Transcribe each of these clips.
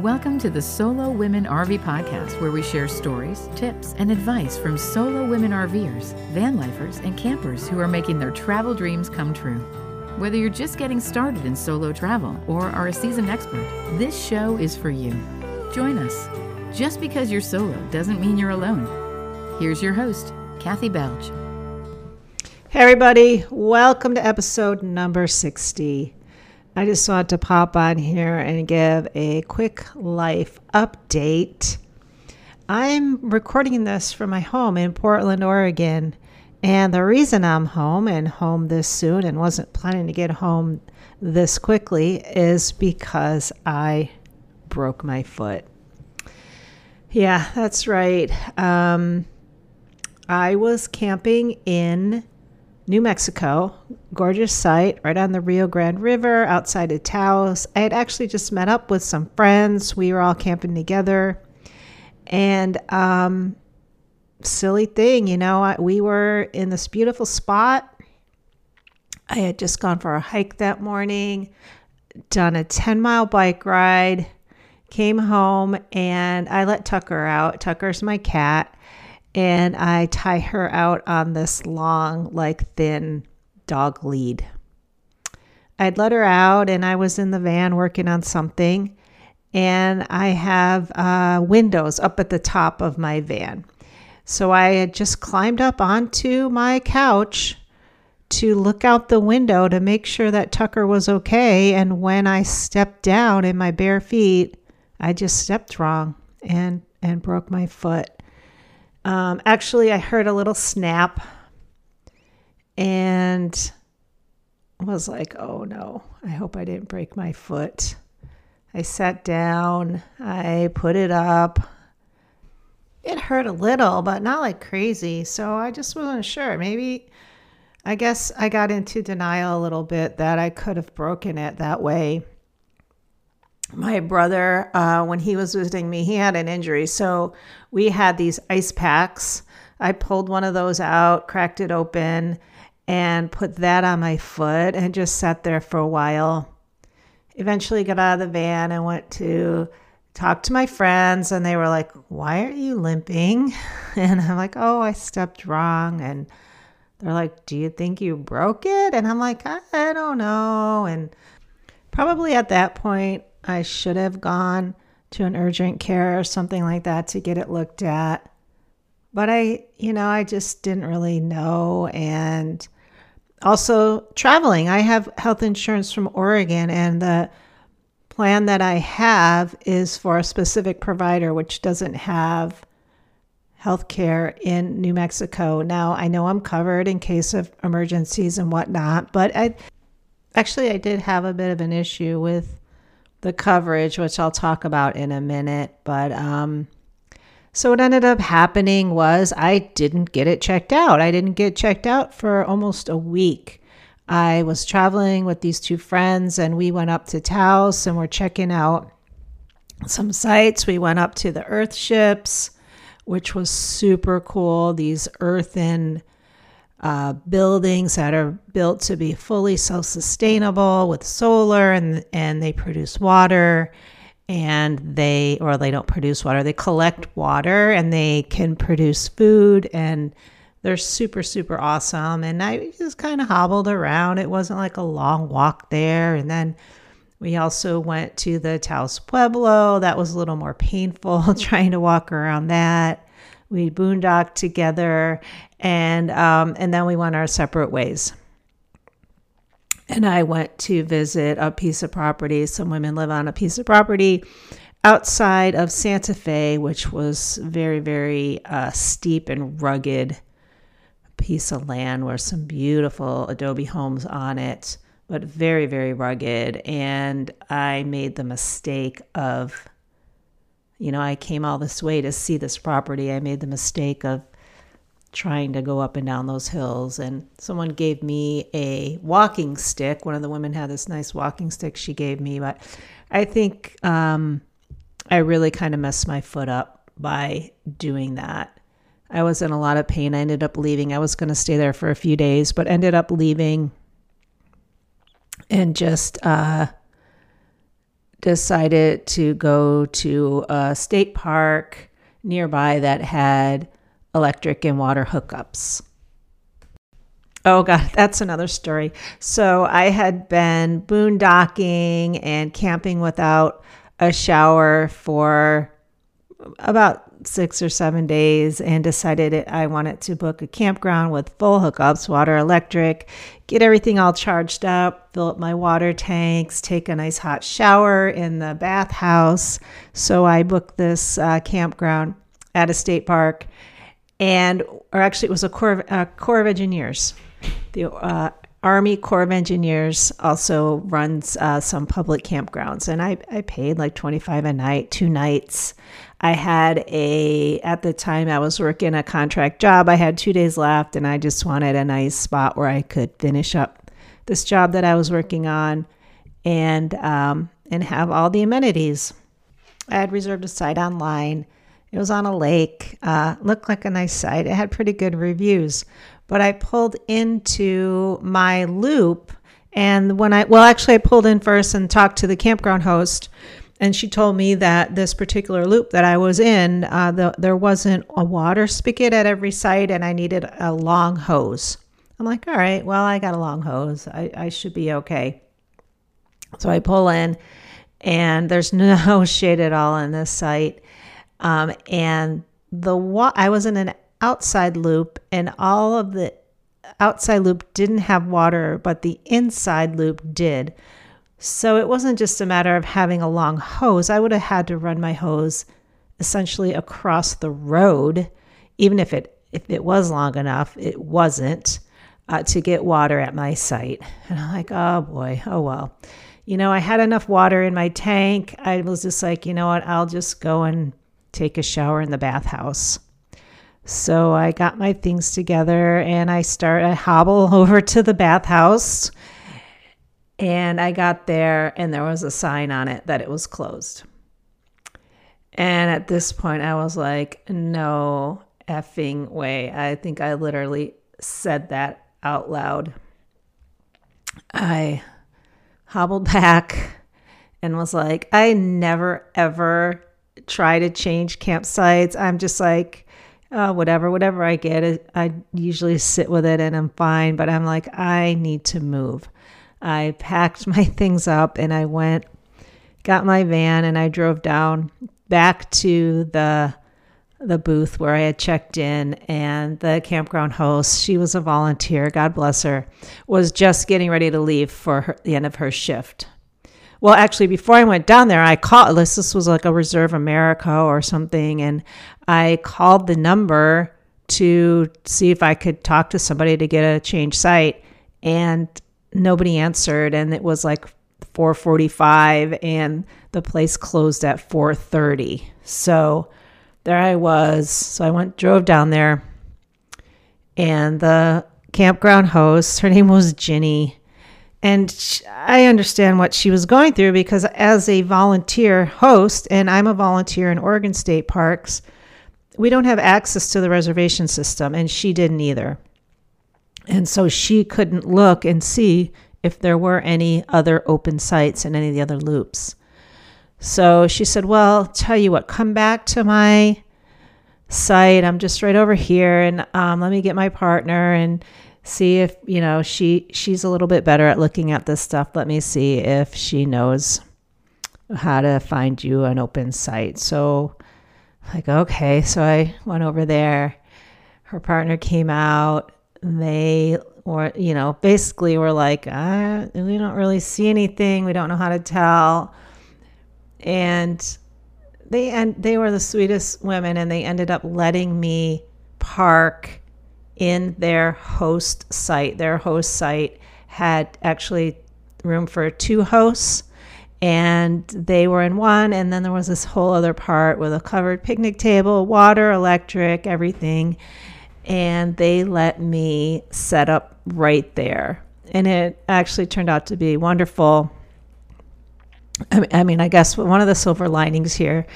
Welcome to the Solo Women RV Podcast, where we share stories, tips, and advice from solo women RVers, van lifers, and campers who are making their travel dreams come true. Whether you're just getting started in solo travel or are a seasoned expert, this show is for you. Join us. Just because you're solo doesn't mean you're alone. Here's your host, Kathy Belge. Hey, everybody, welcome to episode number 60. I just wanted to pop on here and give a quick life update. I'm recording this from my home in Portland, Oregon. And the reason I'm home and home this soon and wasn't planning to get home this quickly is because I broke my foot. Yeah, that's right. Um, I was camping in New Mexico, gorgeous site right on the Rio Grande River outside of Taos. I had actually just met up with some friends. We were all camping together. And um, silly thing, you know, I, we were in this beautiful spot. I had just gone for a hike that morning, done a 10 mile bike ride, came home, and I let Tucker out. Tucker's my cat and I tie her out on this long, like thin dog lead. I'd let her out, and I was in the van working on something, and I have uh, windows up at the top of my van. So I had just climbed up onto my couch to look out the window to make sure that Tucker was okay. And when I stepped down in my bare feet, I just stepped wrong and and broke my foot. Um, actually, I heard a little snap and was like, oh no, I hope I didn't break my foot. I sat down, I put it up. It hurt a little, but not like crazy. So I just wasn't sure. Maybe, I guess I got into denial a little bit that I could have broken it that way my brother, uh, when he was visiting me, he had an injury. So we had these ice packs. I pulled one of those out, cracked it open, and put that on my foot and just sat there for a while. Eventually got out of the van and went to talk to my friends, and they were like, Why are you limping? And I'm like, Oh, I stepped wrong. And they're like, Do you think you broke it? And I'm like, I don't know. And probably at that point, I should have gone to an urgent care or something like that to get it looked at. But I, you know, I just didn't really know. And also traveling, I have health insurance from Oregon, and the plan that I have is for a specific provider, which doesn't have health care in New Mexico. Now, I know I'm covered in case of emergencies and whatnot, but I actually I did have a bit of an issue with the coverage, which I'll talk about in a minute. But um, so what ended up happening was I didn't get it checked out. I didn't get checked out for almost a week. I was traveling with these two friends and we went up to Taos and we're checking out some sites. We went up to the Earth ships, which was super cool. These earthen uh, buildings that are built to be fully self-sustainable with solar and and they produce water and they or they don't produce water they collect water and they can produce food and they're super super awesome. And i just kind of hobbled around. It wasn't like a long walk there. And then we also went to the taos pueblo. That was a little more painful trying to walk around that. We boondocked together and um, and then we went our separate ways. And I went to visit a piece of property. Some women live on a piece of property outside of Santa Fe, which was very very uh, steep and rugged piece of land where some beautiful adobe homes on it, but very very rugged. And I made the mistake of you know, I came all this way to see this property. I made the mistake of trying to go up and down those hills. And someone gave me a walking stick. One of the women had this nice walking stick she gave me, but I think um, I really kind of messed my foot up by doing that. I was in a lot of pain. I ended up leaving. I was going to stay there for a few days, but ended up leaving and just uh, decided to go to a state park nearby that had electric and water hookups. Oh, God, that's another story. So I had been boondocking and camping without a shower for about six or seven days and decided I wanted to book a campground with full hookups, water, electric, get everything all charged up, fill up my water tanks, take a nice hot shower in the bathhouse. So I booked this uh, campground at a state park, and or actually it was a Corps of, uh, Corps of Engineers. The uh, Army Corps of Engineers also runs uh, some public campgrounds, and I, I paid like 25 a night, two nights. I had a, at the time I was working a contract job. I had two days left, and I just wanted a nice spot where I could finish up this job that I was working on and, um, and have all the amenities. I had reserved a site online. It was on a lake, uh, looked like a nice site. It had pretty good reviews but I pulled into my loop. And when I, well, actually, I pulled in first and talked to the campground host. And she told me that this particular loop that I was in, uh, the, there wasn't a water spigot at every site, and I needed a long hose. I'm like, all right, well, I got a long hose. I, I should be okay. So I pull in, and there's no shade at all on this site. Um, and the wa- I was in an outside loop, and all of the outside loop didn't have water, but the inside loop did. So it wasn't just a matter of having a long hose. I would have had to run my hose essentially across the road, even if it if it was long enough. It wasn't uh, to get water at my site, and I'm like, oh boy, oh well. You know, I had enough water in my tank. I was just like, you know what? I'll just go and take a shower in the bathhouse. So I got my things together and I start I hobble over to the bathhouse and I got there and there was a sign on it that it was closed. And at this point I was like, no effing way. I think I literally said that out loud. I hobbled back and was like, I never ever try to change campsites. I'm just like uh, whatever, whatever I get, I usually sit with it and I'm fine. But I'm like, I need to move. I packed my things up and I went, got my van, and I drove down back to the the booth where I had checked in, and the campground host, she was a volunteer, God bless her, was just getting ready to leave for her, the end of her shift. Well, actually, before I went down there, I called. This, this was like a Reserve America or something, and I called the number to see if I could talk to somebody to get a change site, and nobody answered. And it was like 4:45, and the place closed at 4:30. So there I was. So I went, drove down there, and the campground host, her name was Ginny and I understand what she was going through because, as a volunteer host, and I'm a volunteer in Oregon State Parks, we don't have access to the reservation system, and she didn't either. And so she couldn't look and see if there were any other open sites in any of the other loops. So she said, Well, tell you what, come back to my site. I'm just right over here, and um, let me get my partner. And see if you know she she's a little bit better at looking at this stuff. Let me see if she knows how to find you an open site. So like okay so i went over there. Her partner came out. They were you know basically were like uh, we don't really see anything. We don't know how to tell. And they and they were the sweetest women and they ended up letting me park in their host site. Their host site had actually room for two hosts and they were in one and then there was this whole other part with a covered picnic table water electric everything and they let me set up right there and it actually turned out to be wonderful i mean i guess one of the silver linings here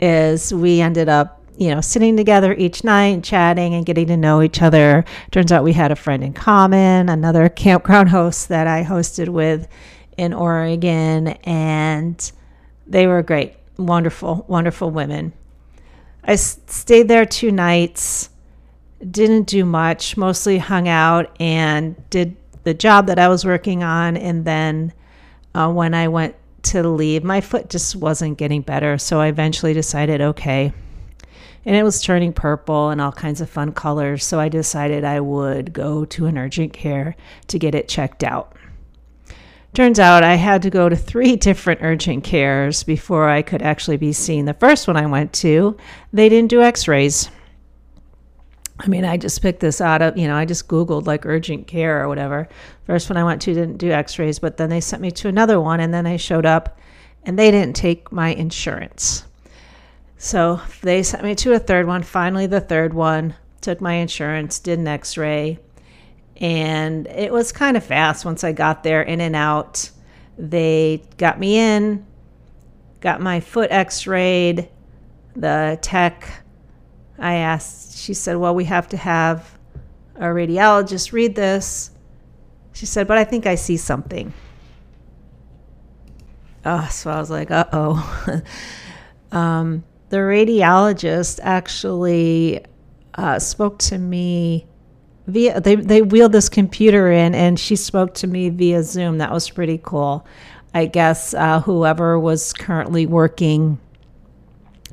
is we ended up you know, sitting together each night, chatting and getting to know each other. Turns out we had a friend in common, another campground host that I hosted with in Oregon. And they were great, wonderful, wonderful women. I stayed there two nights, didn't do much, mostly hung out and did the job that I was working on. And then uh, when I went to leave, my foot just wasn't getting better. So I eventually decided, okay. And it was turning purple and all kinds of fun colors. So I decided I would go to an urgent care to get it checked out. Turns out I had to go to three different urgent cares before I could actually be seen. The first one I went to, they didn't do x rays. I mean, I just picked this out of, you know, I just Googled like urgent care or whatever. First one I went to didn't do x rays, but then they sent me to another one, and then I showed up and they didn't take my insurance. So they sent me to a third one. Finally, the third one took my insurance, did an x ray, and it was kind of fast once I got there, in and out. They got me in, got my foot x rayed. The tech I asked, she said, Well, we have to have a radiologist read this. She said, But I think I see something. Oh, so I was like, Uh oh. um, the radiologist actually uh, spoke to me via they, they wheeled this computer in and she spoke to me via zoom that was pretty cool i guess uh, whoever was currently working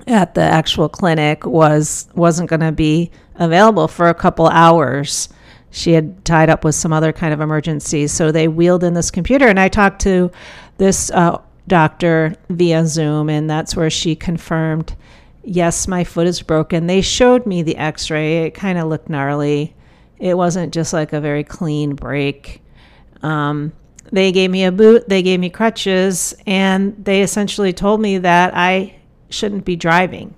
at the actual clinic was wasn't going to be available for a couple hours. She had tied up with some other kind of emergency, so they wheeled in this computer, and I talked to this uh, doctor via Zoom, and that's where she confirmed, yes, my foot is broken. They showed me the X-ray; it kind of looked gnarly. It wasn't just like a very clean break. Um, they gave me a boot, they gave me crutches, and they essentially told me that I shouldn't be driving.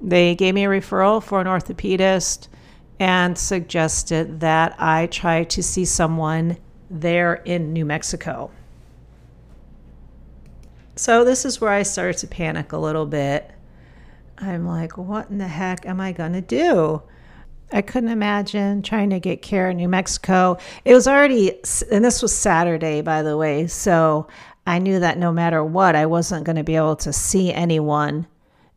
They gave me a referral for an orthopedist and suggested that I try to see someone there in New Mexico. So, this is where I started to panic a little bit. I'm like, what in the heck am I going to do? I couldn't imagine trying to get care in New Mexico. It was already, and this was Saturday, by the way. So I knew that no matter what, I wasn't going to be able to see anyone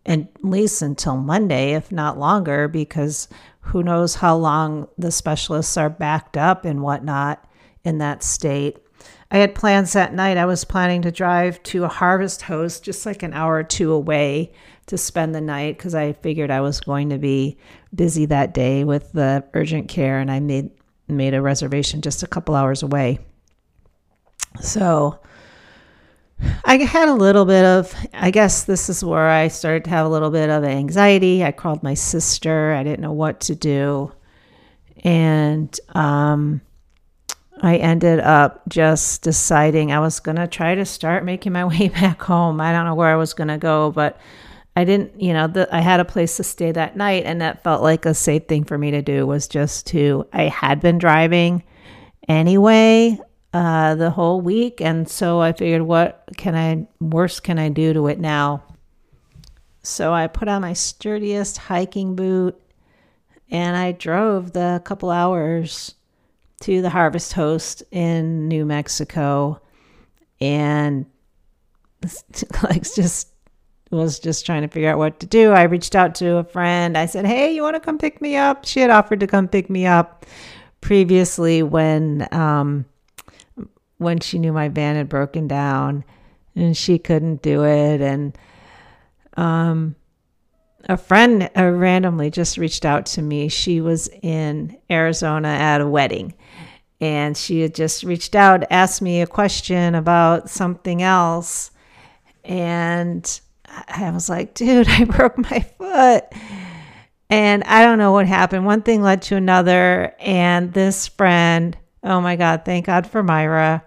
at least until Monday, if not longer, because who knows how long the specialists are backed up and whatnot in that state. I had plans that night. I was planning to drive to a harvest host just like an hour or two away to spend the night because I figured I was going to be busy that day with the urgent care and I made made a reservation just a couple hours away. So I had a little bit of, I guess this is where I started to have a little bit of anxiety. I called my sister. I didn't know what to do. And um, I ended up just deciding I was going to try to start making my way back home. I don't know where I was going to go, but I didn't, you know, the, I had a place to stay that night. And that felt like a safe thing for me to do was just to, I had been driving anyway uh, the whole week. And so I figured, what can I, worse can I do to it now? So I put on my sturdiest hiking boot and I drove the couple hours to the Harvest Host in New Mexico and like just was just trying to figure out what to do. I reached out to a friend. I said, "Hey, you want to come pick me up?" She had offered to come pick me up previously when um, when she knew my van had broken down and she couldn't do it and um a friend uh, randomly just reached out to me. She was in arizona at a wedding and she had just reached out asked me a question about something else and i was like dude i broke my foot. And i don't know what happened. One thing led to another and this friend oh my god thank god for myra.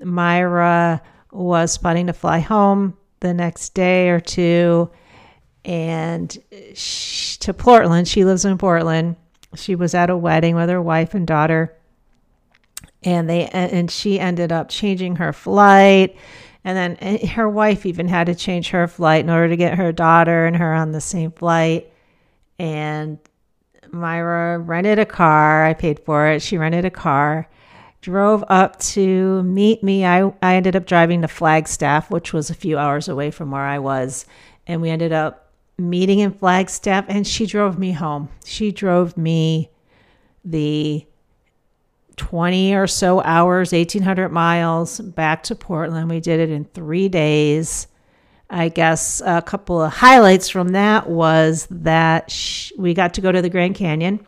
Myra was planning to fly home the next day or two and uh, she, to Portland. She lives in Portland. She was at a wedding with her wife and daughter. And they and she ended up changing her flight. And then eh, her wife even had to change her flight in order to get her daughter and her on the same flight. And Myra rented a car. I paid for it. She rented a car drove up to meet me. I, I ended up driving to Flagstaff, which was a few hours away from where I was. And we ended up meeting in Flagstaff, and she drove me home. She drove me the 20 or so hours, 1,800 miles back to Portland. We did it in three days. I guess a couple of highlights from that was that sh- we got to go to the Grand Canyon.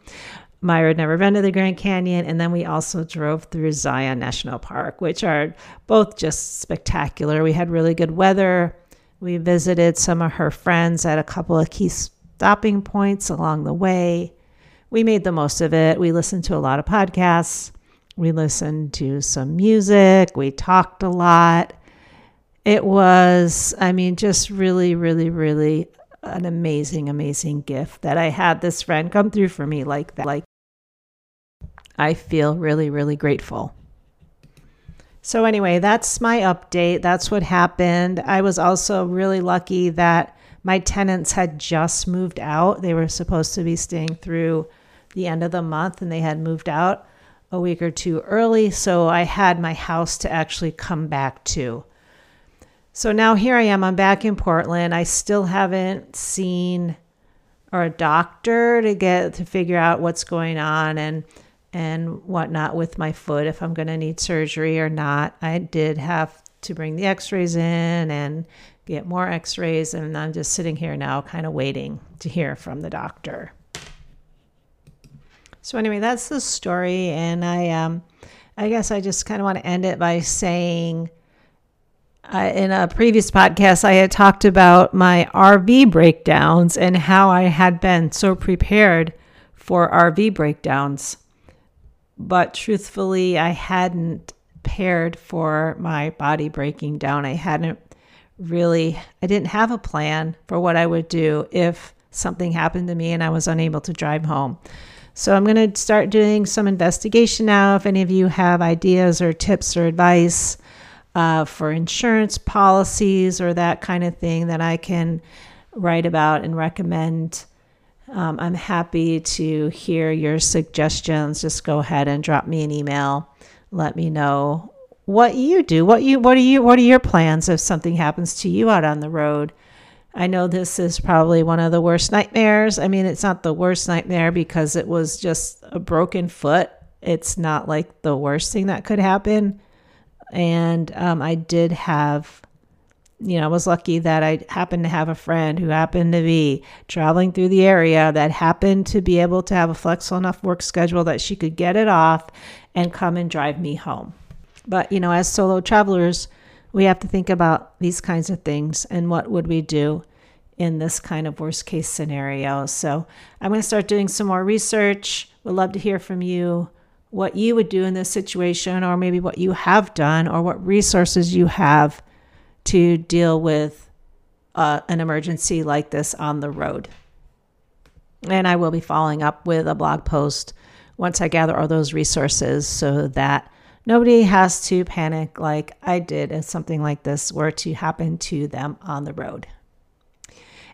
Myra had never been to the Grand Canyon. And then we also drove through Zion National Park, which are both just spectacular. We had really good weather. We visited some of her friends at a couple of key stopping points along the way. We made the most of it. We listened to a lot of podcasts. We listened to some music. We talked a lot. It was, I mean, just really, really, really an amazing, amazing gift that I had this friend come through for me like that. Like, I feel really, really grateful. So, anyway, that's my update. That's what happened. I was also really lucky that my tenants had just moved out. They were supposed to be staying through the end of the month and they had moved out a week or two early. So, I had my house to actually come back to. So now here I am. I'm back in Portland. I still haven't seen or a doctor to get to figure out what's going on and and whatnot with my foot if I'm going to need surgery or not. I did have to bring the X-rays in and get more X-rays, and I'm just sitting here now, kind of waiting to hear from the doctor. So anyway, that's the story, and I um, I guess I just kind of want to end it by saying uh, in a previous podcast, I had talked about my RV breakdowns and how I had been so prepared for RV breakdowns. But truthfully, I hadn't prepared for my body breaking down. I hadn't really, I didn't have a plan for what I would do if something happened to me and I was unable to drive home. So I'm going to start doing some investigation now. If any of you have ideas or tips or advice, uh, for insurance policies or that kind of thing that I can write about and recommend. Um, I'm happy to hear your suggestions. Just go ahead and drop me an email. Let me know what you do. What you what are you what are your plans if something happens to you out on the road? I know this is probably one of the worst nightmares. I mean, it's not the worst nightmare because it was just a broken foot. It's not like the worst thing that could happen and um, I did have, you know, I was lucky that I happened to have a friend who happened to be traveling through the area that happened to be able to have a flexible enough work schedule that she could get it off and come and drive me home. But, you know, as solo travelers, we have to think about these kinds of things and what would we do in this kind of worst case scenario. So I'm going to start doing some more research. Would love to hear from you what you would do in this situation, or maybe what you have done, or what resources you have to deal with uh, an emergency like this on the road. And I will be following up with a blog post once I gather all those resources so that nobody has to panic like I did if something like this were to happen to them on the road.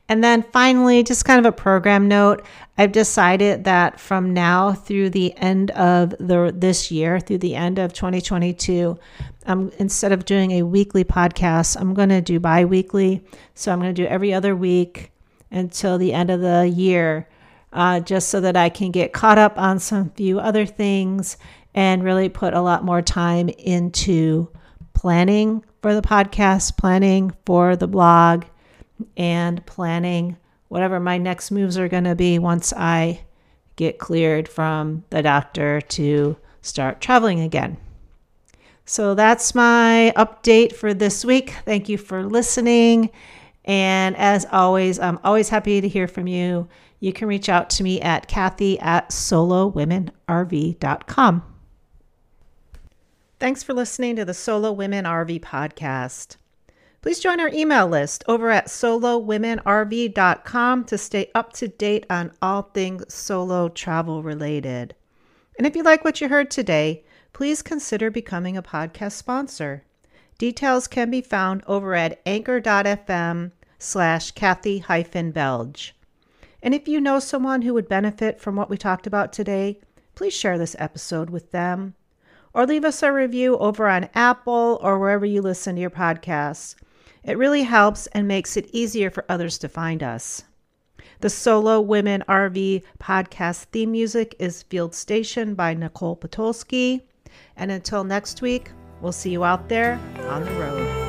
And then finally, just kind of a program note, I've decided that from now through the end of the this year, through the end of 2022, um, instead of doing a weekly podcast, I'm going to do bi-weekly. So I'm going to do every other week until the end of the year, uh, just so that I can get caught up on some few other things and really put a lot more time into planning for the podcast, planning for the blog and planning whatever my next moves are going to be once I get cleared from the doctor to start traveling again. So that's my update for this week. Thank you for listening. And as always, I'm always happy to hear from you. You can reach out to me at Kathy at solowomenrv.com. Thanks for listening to the Solo Women RV podcast. Please join our email list over at solowomenrv.com to stay up to date on all things solo travel related. And if you like what you heard today, please consider becoming a podcast sponsor. Details can be found over at anchor.fm slash Kathy hyphen Belge. And if you know someone who would benefit from what we talked about today, please share this episode with them or leave us a review over on Apple or wherever you listen to your podcasts. It really helps and makes it easier for others to find us. The Solo Women RV podcast theme music is Field Station by Nicole Potolsky. And until next week, we'll see you out there on the road.